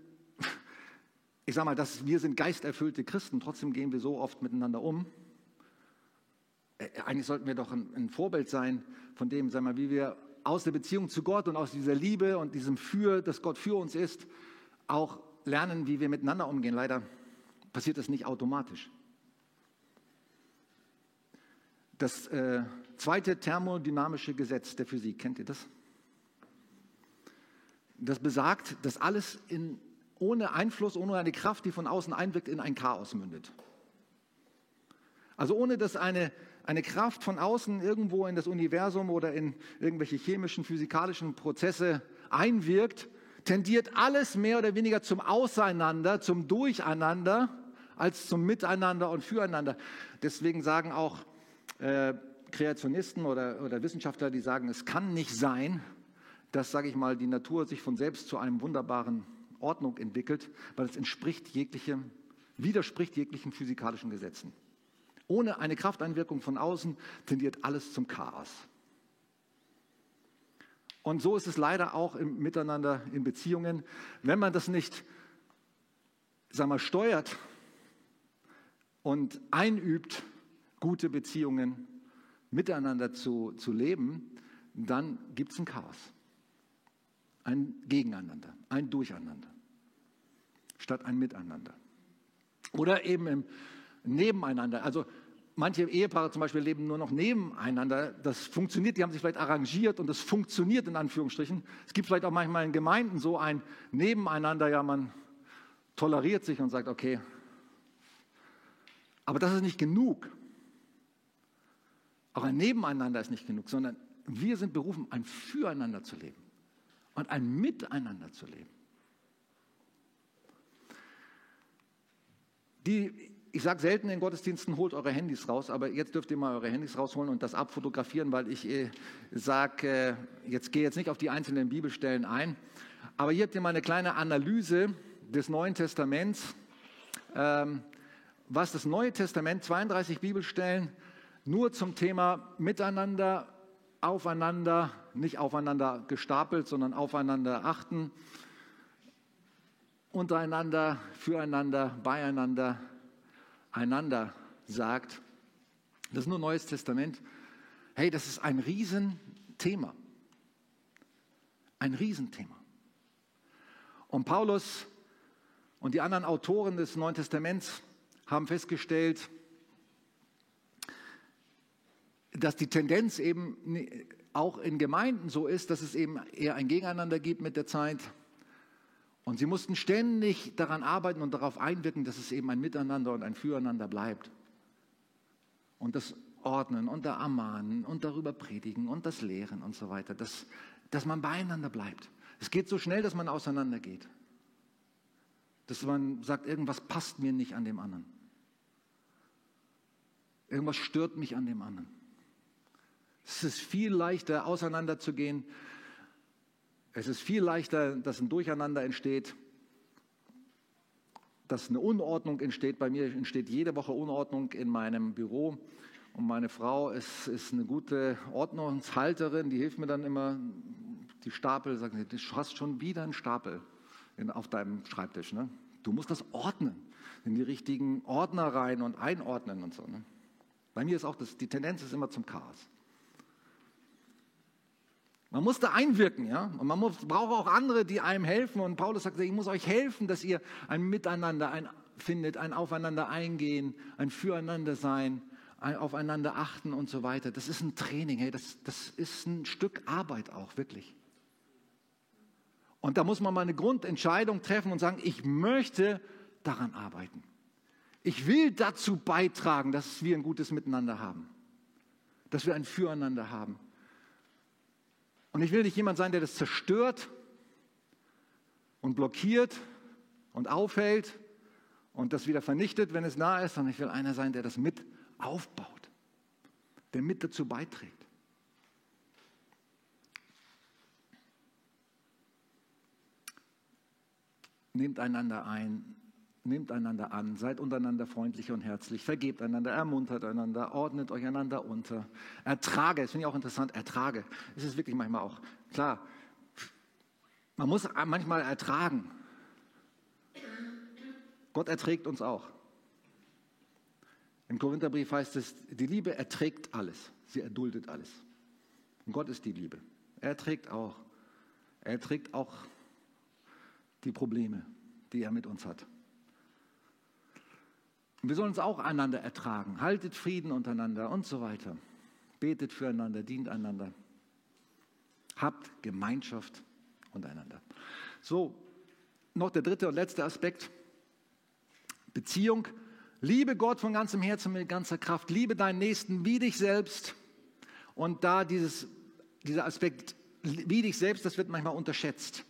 ich sage mal, das, wir sind geisterfüllte Christen, trotzdem gehen wir so oft miteinander um. Eigentlich sollten wir doch ein, ein Vorbild sein von dem, sagen wir, wie wir aus der Beziehung zu Gott und aus dieser Liebe und diesem Für, dass Gott für uns ist, auch lernen, wie wir miteinander umgehen. Leider passiert das nicht automatisch. Das äh, zweite thermodynamische Gesetz der Physik, kennt ihr das? Das besagt, dass alles in, ohne Einfluss, ohne eine Kraft, die von außen einwirkt, in ein Chaos mündet. Also ohne dass eine eine Kraft von außen irgendwo in das Universum oder in irgendwelche chemischen, physikalischen Prozesse einwirkt, tendiert alles mehr oder weniger zum Auseinander, zum Durcheinander, als zum Miteinander und Füreinander. Deswegen sagen auch äh, Kreationisten oder, oder Wissenschaftler, die sagen, es kann nicht sein, dass, sage ich mal, die Natur sich von selbst zu einem wunderbaren Ordnung entwickelt, weil es entspricht jeglichem, widerspricht jeglichen physikalischen Gesetzen. Ohne eine Krafteinwirkung von außen tendiert alles zum Chaos. Und so ist es leider auch im Miteinander in Beziehungen. Wenn man das nicht, sag mal, steuert und einübt, gute Beziehungen miteinander zu, zu leben, dann gibt es ein Chaos. Ein Gegeneinander, ein Durcheinander, statt ein Miteinander. Oder eben im nebeneinander. Also manche Ehepaare zum Beispiel leben nur noch nebeneinander. Das funktioniert, die haben sich vielleicht arrangiert und das funktioniert in Anführungsstrichen. Es gibt vielleicht auch manchmal in Gemeinden so ein Nebeneinander, ja, man toleriert sich und sagt, okay. Aber das ist nicht genug. Auch ein Nebeneinander ist nicht genug, sondern wir sind berufen, ein Füreinander zu leben und ein Miteinander zu leben. Die ich sage selten in Gottesdiensten, holt eure Handys raus, aber jetzt dürft ihr mal eure Handys rausholen und das abfotografieren, weil ich äh, sage, äh, jetzt gehe jetzt nicht auf die einzelnen Bibelstellen ein, aber hier habt ihr mal eine kleine Analyse des Neuen Testaments, ähm, was das Neue Testament, 32 Bibelstellen, nur zum Thema Miteinander, aufeinander, nicht aufeinander gestapelt, sondern aufeinander achten, untereinander, füreinander, beieinander, einander sagt, das ist nur Neues Testament, hey, das ist ein Riesenthema. Ein Riesenthema. Und Paulus und die anderen Autoren des Neuen Testaments haben festgestellt, dass die Tendenz eben auch in Gemeinden so ist, dass es eben eher ein Gegeneinander gibt mit der Zeit und sie mussten ständig daran arbeiten und darauf einwirken, dass es eben ein Miteinander und ein Füreinander bleibt. Und das Ordnen und der Ermahnen und darüber predigen und das Lehren und so weiter, dass, dass man beieinander bleibt. Es geht so schnell, dass man auseinandergeht. Dass man sagt, irgendwas passt mir nicht an dem anderen. Irgendwas stört mich an dem anderen. Es ist viel leichter, auseinanderzugehen, es ist viel leichter, dass ein Durcheinander entsteht, dass eine Unordnung entsteht. Bei mir entsteht jede Woche Unordnung in meinem Büro. Und meine Frau ist, ist eine gute Ordnungshalterin, die hilft mir dann immer, die Stapel, sagt sie, du hast schon wieder einen Stapel in, auf deinem Schreibtisch. Ne? Du musst das ordnen, in die richtigen Ordner rein und einordnen und so. Ne? Bei mir ist auch das, die Tendenz ist immer zum Chaos. Man muss da einwirken, ja. Und man muss, braucht auch andere, die einem helfen. Und Paulus sagt, ich muss euch helfen, dass ihr ein Miteinander ein, findet, ein Aufeinander eingehen, ein Füreinander sein, ein Aufeinander achten und so weiter. Das ist ein Training, hey, das, das ist ein Stück Arbeit auch, wirklich. Und da muss man mal eine Grundentscheidung treffen und sagen, ich möchte daran arbeiten. Ich will dazu beitragen, dass wir ein gutes Miteinander haben, dass wir ein Füreinander haben. Und ich will nicht jemand sein, der das zerstört und blockiert und aufhält und das wieder vernichtet, wenn es nah ist, sondern ich will einer sein, der das mit aufbaut, der mit dazu beiträgt. Nehmt einander ein, nehmt einander an, seid untereinander freundlich und herzlich, vergebt einander, ermuntert einander, ordnet euch einander unter, ertrage, das finde ich auch interessant, ertrage. Es ist wirklich manchmal auch, klar, man muss manchmal ertragen. Gott erträgt uns auch. Im Korintherbrief heißt es, die Liebe erträgt alles, sie erduldet alles. Und Gott ist die Liebe. Er erträgt auch. Er erträgt auch die Probleme, die er mit uns hat. Wir sollen uns auch einander ertragen. Haltet Frieden untereinander und so weiter. Betet füreinander, dient einander. Habt Gemeinschaft untereinander. So, noch der dritte und letzte Aspekt. Beziehung. Liebe Gott von ganzem Herzen, mit ganzer Kraft. Liebe deinen Nächsten wie dich selbst. Und da dieses, dieser Aspekt wie dich selbst, das wird manchmal unterschätzt.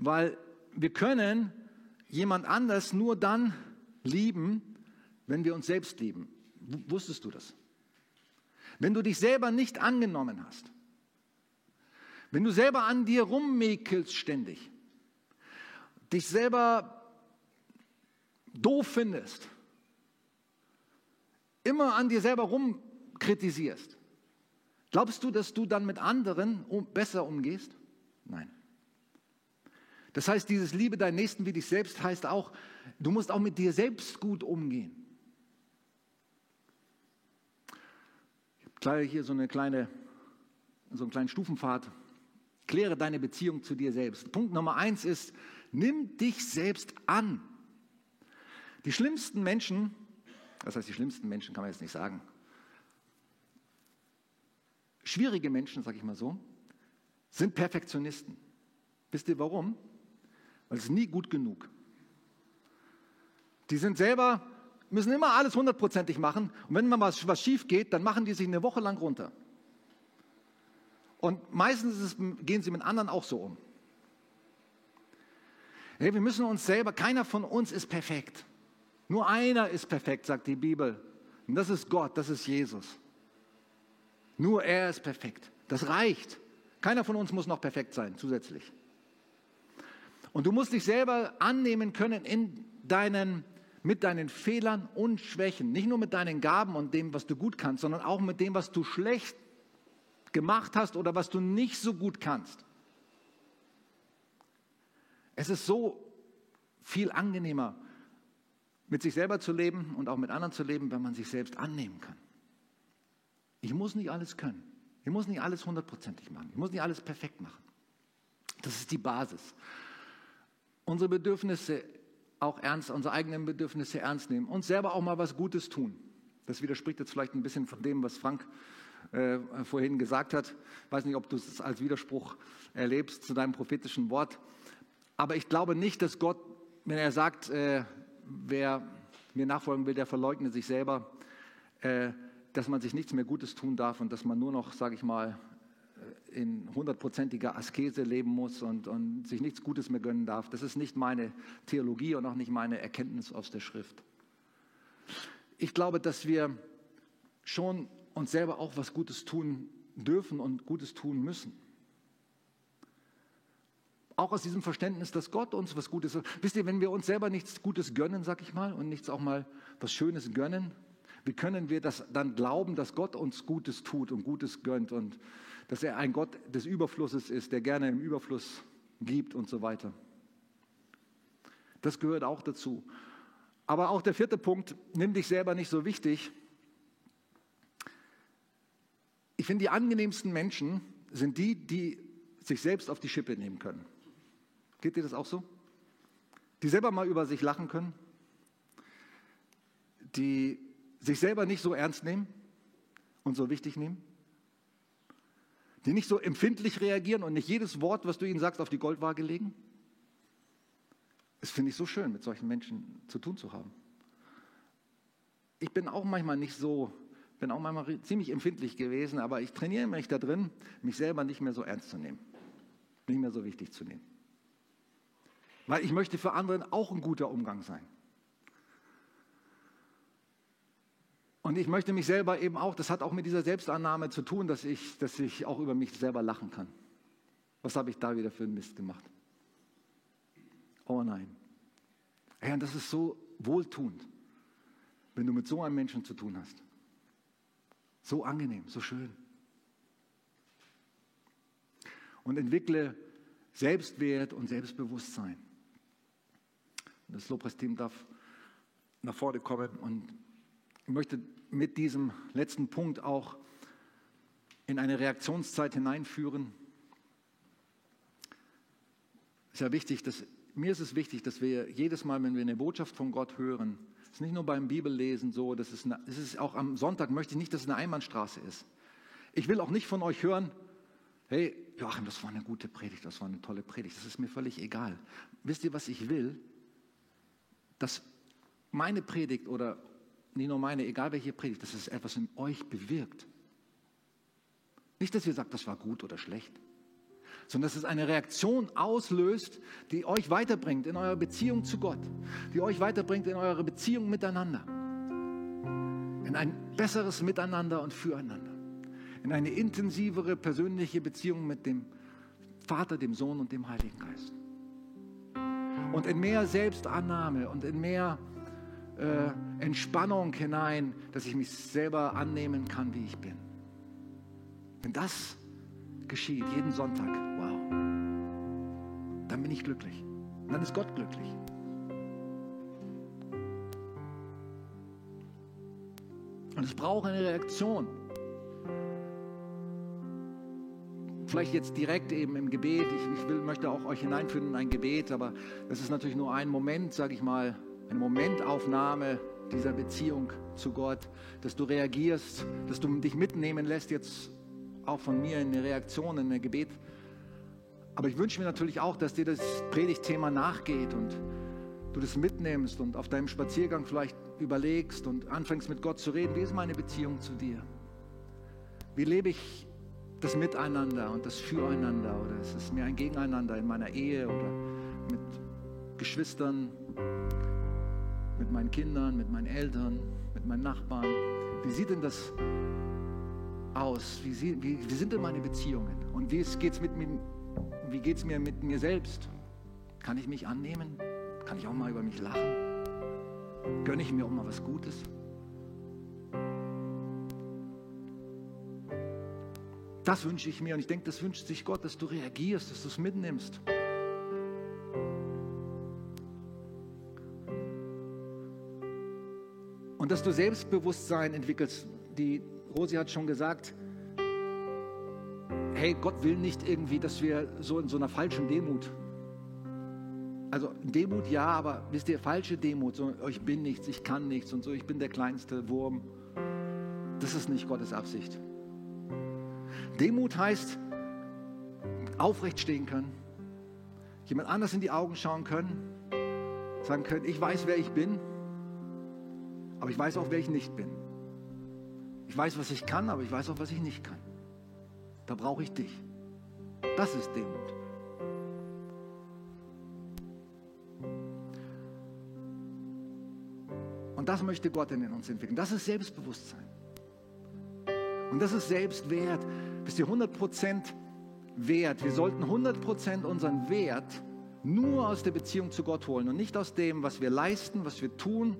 Weil wir können jemand anders nur dann lieben, wenn wir uns selbst lieben. Wusstest du das? Wenn du dich selber nicht angenommen hast, wenn du selber an dir rummäkelst ständig, dich selber doof findest, immer an dir selber rumkritisierst, glaubst du, dass du dann mit anderen besser umgehst? Nein. Das heißt, dieses Liebe deinen Nächsten wie dich selbst heißt auch, du musst auch mit dir selbst gut umgehen. Ich habe hier so eine kleine, so einen kleinen Stufenpfad. Kläre deine Beziehung zu dir selbst. Punkt Nummer eins ist, nimm dich selbst an. Die schlimmsten Menschen, das heißt die schlimmsten Menschen kann man jetzt nicht sagen, schwierige Menschen, sage ich mal so, sind Perfektionisten. Wisst ihr warum? weil es nie gut genug. Die sind selber, müssen immer alles hundertprozentig machen und wenn mal was, was schief geht, dann machen die sich eine Woche lang runter. Und meistens es, gehen sie mit anderen auch so um. Hey, wir müssen uns selber, keiner von uns ist perfekt. Nur einer ist perfekt, sagt die Bibel. Und das ist Gott, das ist Jesus. Nur er ist perfekt. Das reicht. Keiner von uns muss noch perfekt sein, zusätzlich. Und du musst dich selber annehmen können in deinen, mit deinen Fehlern und Schwächen. Nicht nur mit deinen Gaben und dem, was du gut kannst, sondern auch mit dem, was du schlecht gemacht hast oder was du nicht so gut kannst. Es ist so viel angenehmer, mit sich selber zu leben und auch mit anderen zu leben, wenn man sich selbst annehmen kann. Ich muss nicht alles können. Ich muss nicht alles hundertprozentig machen. Ich muss nicht alles perfekt machen. Das ist die Basis unsere Bedürfnisse auch ernst, unsere eigenen Bedürfnisse ernst nehmen, uns selber auch mal was Gutes tun. Das widerspricht jetzt vielleicht ein bisschen von dem, was Frank äh, vorhin gesagt hat. Ich weiß nicht, ob du es als Widerspruch erlebst zu deinem prophetischen Wort. Aber ich glaube nicht, dass Gott, wenn er sagt, äh, wer mir nachfolgen will, der verleugne sich selber, äh, dass man sich nichts mehr Gutes tun darf und dass man nur noch, sage ich mal, in hundertprozentiger Askese leben muss und, und sich nichts Gutes mehr gönnen darf. Das ist nicht meine Theologie und auch nicht meine Erkenntnis aus der Schrift. Ich glaube, dass wir schon uns selber auch was Gutes tun dürfen und Gutes tun müssen. Auch aus diesem Verständnis, dass Gott uns was Gutes. Wisst ihr, wenn wir uns selber nichts Gutes gönnen, sag ich mal, und nichts auch mal was Schönes gönnen, wie können wir das dann glauben, dass Gott uns Gutes tut und Gutes gönnt und dass er ein Gott des Überflusses ist, der gerne im Überfluss gibt und so weiter. Das gehört auch dazu. Aber auch der vierte Punkt, nimm dich selber nicht so wichtig. Ich finde, die angenehmsten Menschen sind die, die sich selbst auf die Schippe nehmen können. Geht dir das auch so? Die selber mal über sich lachen können, die sich selber nicht so ernst nehmen und so wichtig nehmen Die nicht so empfindlich reagieren und nicht jedes Wort, was du ihnen sagst, auf die Goldwaage legen? Das finde ich so schön, mit solchen Menschen zu tun zu haben. Ich bin auch manchmal nicht so, bin auch manchmal ziemlich empfindlich gewesen, aber ich trainiere mich da drin, mich selber nicht mehr so ernst zu nehmen, nicht mehr so wichtig zu nehmen. Weil ich möchte für andere auch ein guter Umgang sein. Und ich möchte mich selber eben auch, das hat auch mit dieser Selbstannahme zu tun, dass ich, dass ich auch über mich selber lachen kann. Was habe ich da wieder für einen Mist gemacht? Oh nein. Herr, das ist so wohltuend, wenn du mit so einem Menschen zu tun hast. So angenehm, so schön. Und entwickle Selbstwert und Selbstbewusstsein. Das Lobpreisteam darf nach vorne kommen und ich möchte mit diesem letzten Punkt auch in eine Reaktionszeit hineinführen. Es ist ja wichtig, dass, mir ist es wichtig, dass wir jedes Mal, wenn wir eine Botschaft von Gott hören, ist nicht nur beim Bibellesen so, das ist, eine, es ist auch am Sonntag, möchte ich nicht, dass es eine Einbahnstraße ist. Ich will auch nicht von euch hören, hey, Joachim, das war eine gute Predigt, das war eine tolle Predigt, das ist mir völlig egal. Wisst ihr, was ich will? dass meine Predigt oder nicht nur meine, egal welche Predigt, dass es etwas in euch bewirkt. Nicht, dass ihr sagt, das war gut oder schlecht, sondern dass es eine Reaktion auslöst, die euch weiterbringt in eurer Beziehung zu Gott, die euch weiterbringt in eurer Beziehung miteinander, in ein besseres Miteinander und Füreinander, in eine intensivere persönliche Beziehung mit dem Vater, dem Sohn und dem Heiligen Geist. Und in mehr Selbstannahme und in mehr äh, Entspannung hinein, dass ich mich selber annehmen kann, wie ich bin. Wenn das geschieht, jeden Sonntag, wow, dann bin ich glücklich. Und dann ist Gott glücklich. Und es braucht eine Reaktion. Vielleicht jetzt direkt eben im Gebet. Ich, ich will, möchte auch euch hineinführen in ein Gebet, aber das ist natürlich nur ein Moment, sage ich mal, eine Momentaufnahme dieser Beziehung zu Gott, dass du reagierst, dass du dich mitnehmen lässt, jetzt auch von mir in eine Reaktion, in ein Gebet. Aber ich wünsche mir natürlich auch, dass dir das Predigtthema nachgeht und du das mitnimmst und auf deinem Spaziergang vielleicht überlegst und anfängst mit Gott zu reden. Wie ist meine Beziehung zu dir? Wie lebe ich das Miteinander und das Füreinander oder es ist mir ein Gegeneinander in meiner Ehe oder mit Geschwistern, mit meinen Kindern, mit meinen Eltern, mit meinen Nachbarn. Wie sieht denn das aus? Wie, sie, wie, wie sind denn meine Beziehungen? Und wie geht es mit wie geht's mir mit mir selbst? Kann ich mich annehmen? Kann ich auch mal über mich lachen? Gönne ich mir auch mal was Gutes? Das wünsche ich mir und ich denke, das wünscht sich Gott, dass du reagierst, dass du es mitnimmst. Und dass du Selbstbewusstsein entwickelst. Die Rosi hat schon gesagt, hey, Gott will nicht irgendwie, dass wir so in so einer falschen Demut, also Demut ja, aber wisst ihr, falsche Demut, so oh, ich bin nichts, ich kann nichts und so, ich bin der kleinste Wurm. Das ist nicht Gottes Absicht. Demut heißt aufrecht stehen können, jemand anders in die Augen schauen können, sagen können, ich weiß, wer ich bin, aber ich weiß auch, wer ich nicht bin. Ich weiß, was ich kann, aber ich weiß auch, was ich nicht kann. Da brauche ich dich. Das ist Demut. Und das möchte Gott in uns entwickeln. Das ist Selbstbewusstsein. Und das ist Selbstwert. Wisst ihr, 100% Wert. Wir sollten 100% unseren Wert nur aus der Beziehung zu Gott holen und nicht aus dem, was wir leisten, was wir tun,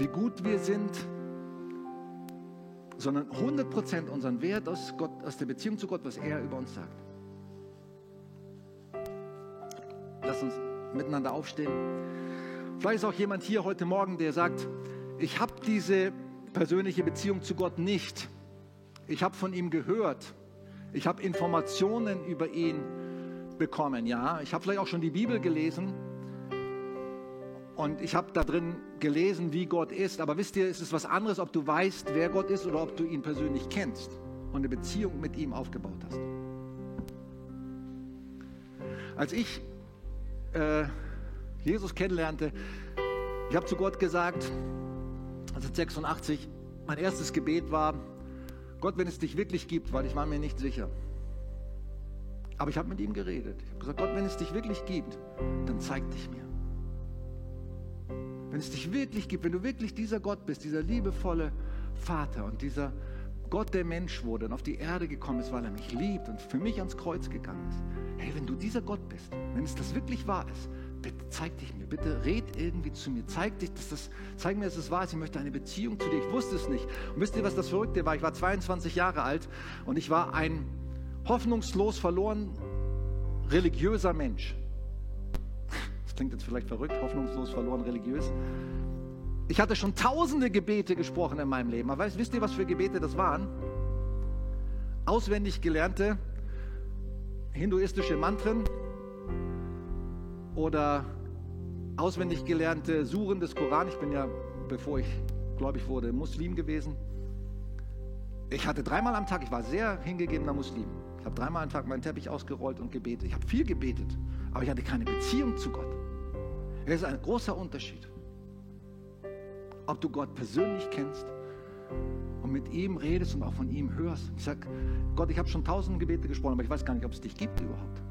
wie gut wir sind, sondern 100% unseren Wert aus, Gott, aus der Beziehung zu Gott, was er über uns sagt. Lass uns miteinander aufstehen. Vielleicht ist auch jemand hier heute Morgen, der sagt, ich habe diese persönliche Beziehung zu Gott nicht. Ich habe von ihm gehört. Ich habe Informationen über ihn bekommen. Ja, ich habe vielleicht auch schon die Bibel gelesen. Und ich habe da drin gelesen, wie Gott ist. Aber wisst ihr, es ist was anderes, ob du weißt, wer Gott ist oder ob du ihn persönlich kennst. und eine Beziehung mit ihm aufgebaut hast. Als ich äh, Jesus kennenlernte, ich habe zu Gott gesagt, also 86, mein erstes Gebet war, Gott, wenn es dich wirklich gibt, weil ich war mir nicht sicher. Aber ich habe mit ihm geredet. Ich habe gesagt, Gott, wenn es dich wirklich gibt, dann zeig dich mir. Wenn es dich wirklich gibt, wenn du wirklich dieser Gott bist, dieser liebevolle Vater und dieser Gott, der Mensch wurde und auf die Erde gekommen ist, weil er mich liebt und für mich ans Kreuz gegangen ist. Hey, wenn du dieser Gott bist, wenn es das wirklich wahr ist, bitte zeig dich mir, bitte red irgendwie zu mir, zeig dich, dass das, zeig mir, dass es wahr ist, ich möchte eine Beziehung zu dir. Ich wusste es nicht. Und wisst ihr, was das Verrückte war? Ich war 22 Jahre alt und ich war ein hoffnungslos verloren religiöser Mensch. Klingt jetzt vielleicht verrückt, hoffnungslos verloren religiös. Ich hatte schon tausende Gebete gesprochen in meinem Leben. Aber wisst ihr, was für Gebete das waren? Auswendig gelernte hinduistische Mantren, oder auswendig gelernte Suren des Koran. Ich bin ja, bevor ich gläubig wurde, Muslim gewesen. Ich hatte dreimal am Tag, ich war sehr hingegebener Muslim. Ich habe dreimal am Tag meinen Teppich ausgerollt und gebetet. Ich habe viel gebetet, aber ich hatte keine Beziehung zu Gott. Es ist ein großer Unterschied, ob du Gott persönlich kennst und mit ihm redest und auch von ihm hörst. Ich sage, Gott, ich habe schon tausend Gebete gesprochen, aber ich weiß gar nicht, ob es dich gibt überhaupt.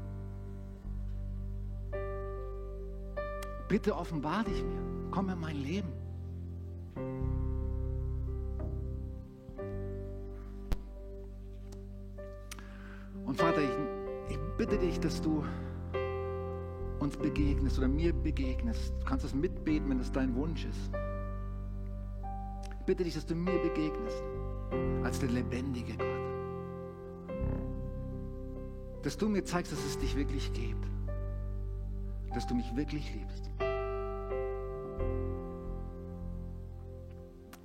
Bitte offenbar dich mir. Komm in mein Leben. Und Vater, ich, ich bitte dich, dass du uns begegnest oder mir begegnest. Du kannst das mitbeten, wenn es dein Wunsch ist. Ich bitte dich, dass du mir begegnest als der lebendige Gott. Dass du mir zeigst, dass es dich wirklich gibt dass du mich wirklich liebst.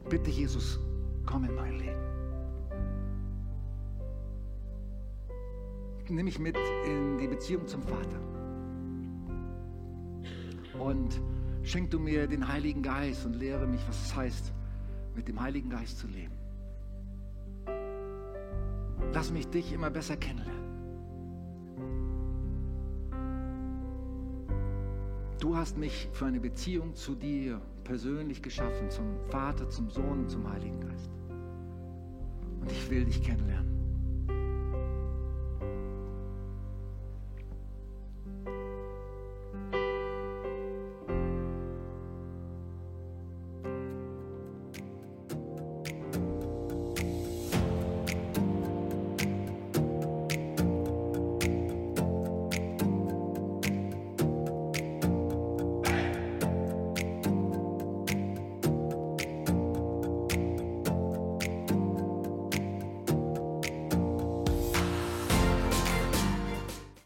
Bitte, Jesus, komm in mein Leben. Nimm mich mit in die Beziehung zum Vater. Und schenk du mir den Heiligen Geist und lehre mich, was es heißt, mit dem Heiligen Geist zu leben. Lass mich dich immer besser kennenlernen. Du hast mich für eine Beziehung zu dir persönlich geschaffen, zum Vater, zum Sohn und zum Heiligen Geist. Und ich will dich kennenlernen.